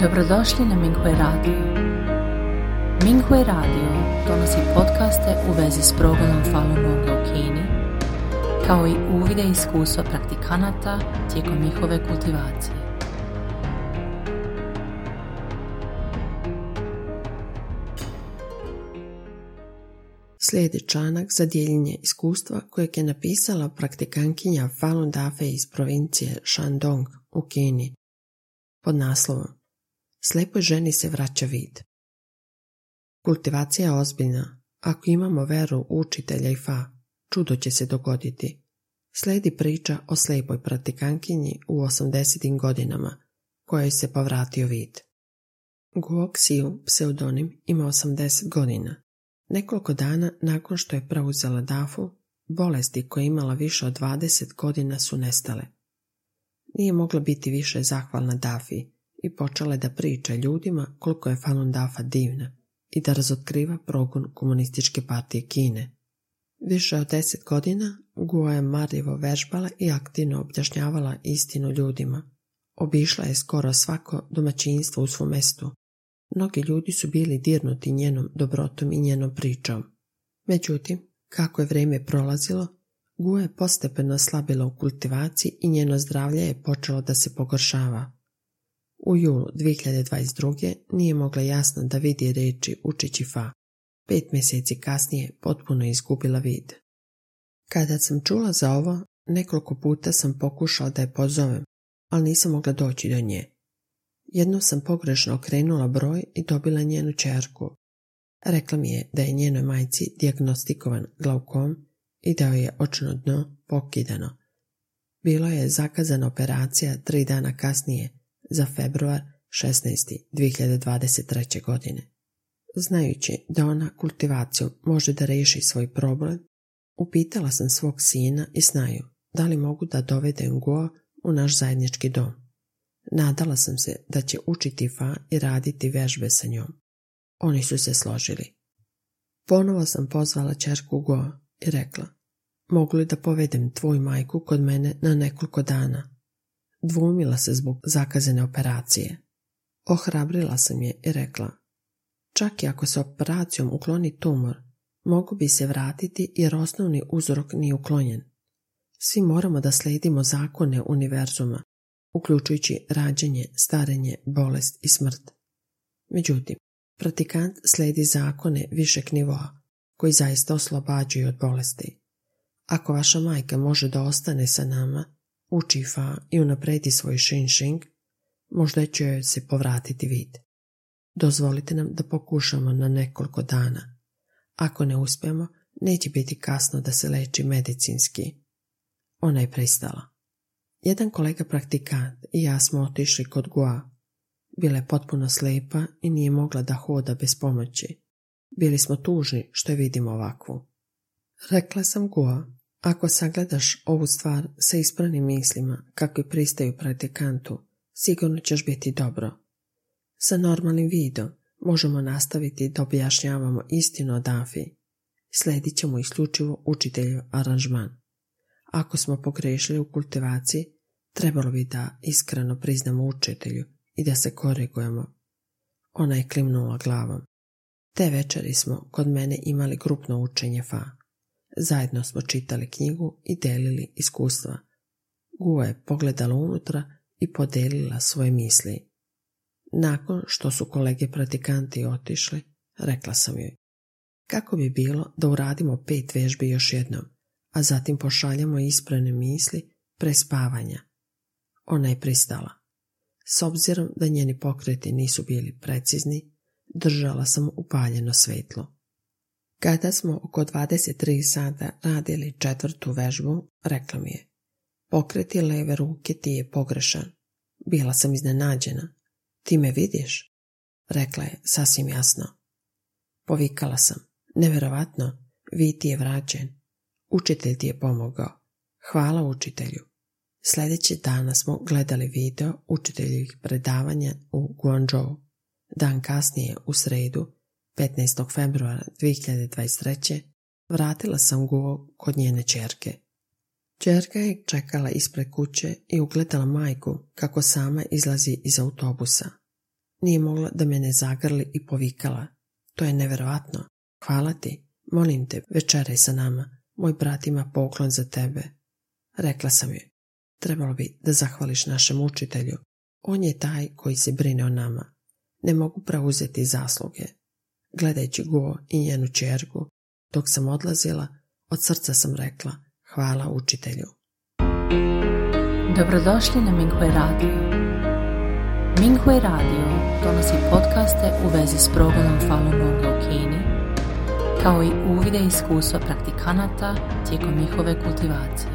Dobrodošli na Minghui Radio. Minghui Radio donosi podcaste u vezi s progledom Falun Gonga u Kini, kao i uvide iskustva praktikanata tijekom njihove kultivacije. Slijedi članak za dijeljenje iskustva kojeg je napisala praktikankinja Falun Dafe iz provincije Shandong u Kini pod naslovom Slepoj ženi se vraća vid. Kultivacija je ozbiljna. Ako imamo veru učitelja i fa, čudo će se dogoditi. Slijedi priča o slijepoj praktikankinji u 80. godinama, kojoj se povratio vid. Guok Siu, pseudonim, ima 80 godina. Nekoliko dana nakon što je preuzela Dafu, bolesti koje je imala više od 20 godina su nestale. Nije mogla biti više zahvalna Dafi i počela je da priča ljudima koliko je Falun Dafa divna i da razotkriva progon komunističke partije Kine. Više od deset godina Guo je marljivo vežbala i aktivno objašnjavala istinu ljudima. Obišla je skoro svako domaćinstvo u svom mestu. Mnogi ljudi su bili dirnuti njenom dobrotom i njenom pričom. Međutim, kako je vrijeme prolazilo, Guo je postepeno slabila u kultivaciji i njeno zdravlje je počelo da se pogoršava. U julu 2022. nije mogla jasno da vidi reči učići fa. Pet mjeseci kasnije potpuno izgubila vid. Kada sam čula za ovo, nekoliko puta sam pokušala da je pozovem, ali nisam mogla doći do nje. Jednom sam pogrešno okrenula broj i dobila njenu čerku. Rekla mi je da je njenoj majci dijagnostikovan glaukom i da je očno dno pokidano. Bilo je zakazana operacija tri dana kasnije, za februar 16. 2023. godine. Znajući da ona kultivacijom može da reši svoj problem, upitala sam svog sina i snaju da li mogu da dovedem Go u naš zajednički dom. Nadala sam se da će učiti Fa i raditi vežbe sa njom. Oni su se složili. Ponovo sam pozvala čerku Go i rekla Mogu li da povedem tvoju majku kod mene na nekoliko dana? Dvumila se zbog zakazane operacije. Ohrabrila sam je i rekla, čak i ako se operacijom ukloni tumor, mogu bi se vratiti jer osnovni uzrok nije uklonjen. Svi moramo da slijedimo zakone univerzuma, uključujući rađenje, starenje, bolest i smrt. Međutim, pratikant slijedi zakone višeg nivoa, koji zaista oslobađaju od bolesti. Ako vaša majka može da ostane sa nama, uči fa i unapredi svoj shinshing, možda će se povratiti vid. Dozvolite nam da pokušamo na nekoliko dana. Ako ne uspijemo, neće biti kasno da se leči medicinski. Ona je pristala. Jedan kolega praktikant i ja smo otišli kod Gua. Bila je potpuno slijepa i nije mogla da hoda bez pomoći. Bili smo tužni što je vidimo ovakvu. Rekla sam Gua ako sagledaš ovu stvar sa ispravnim mislima, kakvi pristaju praktikantu, sigurno ćeš biti dobro. Sa normalnim vidom možemo nastaviti da objašnjavamo istinu o Dafi. Sledit ćemo isključivo učitelju aranžman. Ako smo pogrešili u kultivaciji, trebalo bi da iskreno priznamo učitelju i da se korigujemo. Ona je klimnula glavom. Te večeri smo kod mene imali grupno učenje fa. Zajedno smo čitali knjigu i delili iskustva. Gua je pogledala unutra i podelila svoje misli. Nakon što su kolege pratikanti otišli, rekla sam joj. Kako bi bilo da uradimo pet vežbi još jednom, a zatim pošaljamo ispravne misli pre spavanja? Ona je pristala. S obzirom da njeni pokreti nisu bili precizni, držala sam upaljeno svetlo. Kada smo oko 23 sata radili četvrtu vežbu, rekla mi je, pokreti leve ruke ti je pogrešan. Bila sam iznenađena. Ti me vidiš? Rekla je sasvim jasno. Povikala sam. Neverovatno, vi ti je vraćen. Učitelj ti je pomogao. Hvala učitelju. Sljedeći dana smo gledali video učiteljivih predavanja u Guangzhou. Dan kasnije, u sredu, 15. februara 2023. vratila sam Guo kod njene čerke. Čerka je čekala ispred kuće i ugledala majku kako sama izlazi iz autobusa. Nije mogla da me ne zagrli i povikala. To je neverovatno. Hvala ti. Molim te, večeraj sa nama. Moj brat ima poklon za tebe. Rekla sam joj. Trebalo bi da zahvališ našem učitelju. On je taj koji se brine o nama. Ne mogu preuzeti zasluge. Gledajući Go i njenu čerku, dok sam odlazila, od srca sam rekla hvala učitelju. Dobrodošli na Minghui Radio. Minghui Radio donosi podcaste u vezi s progledom Falun Gonga u Kini, kao i uvide iskustva praktikanata tijekom njihove kultivacije.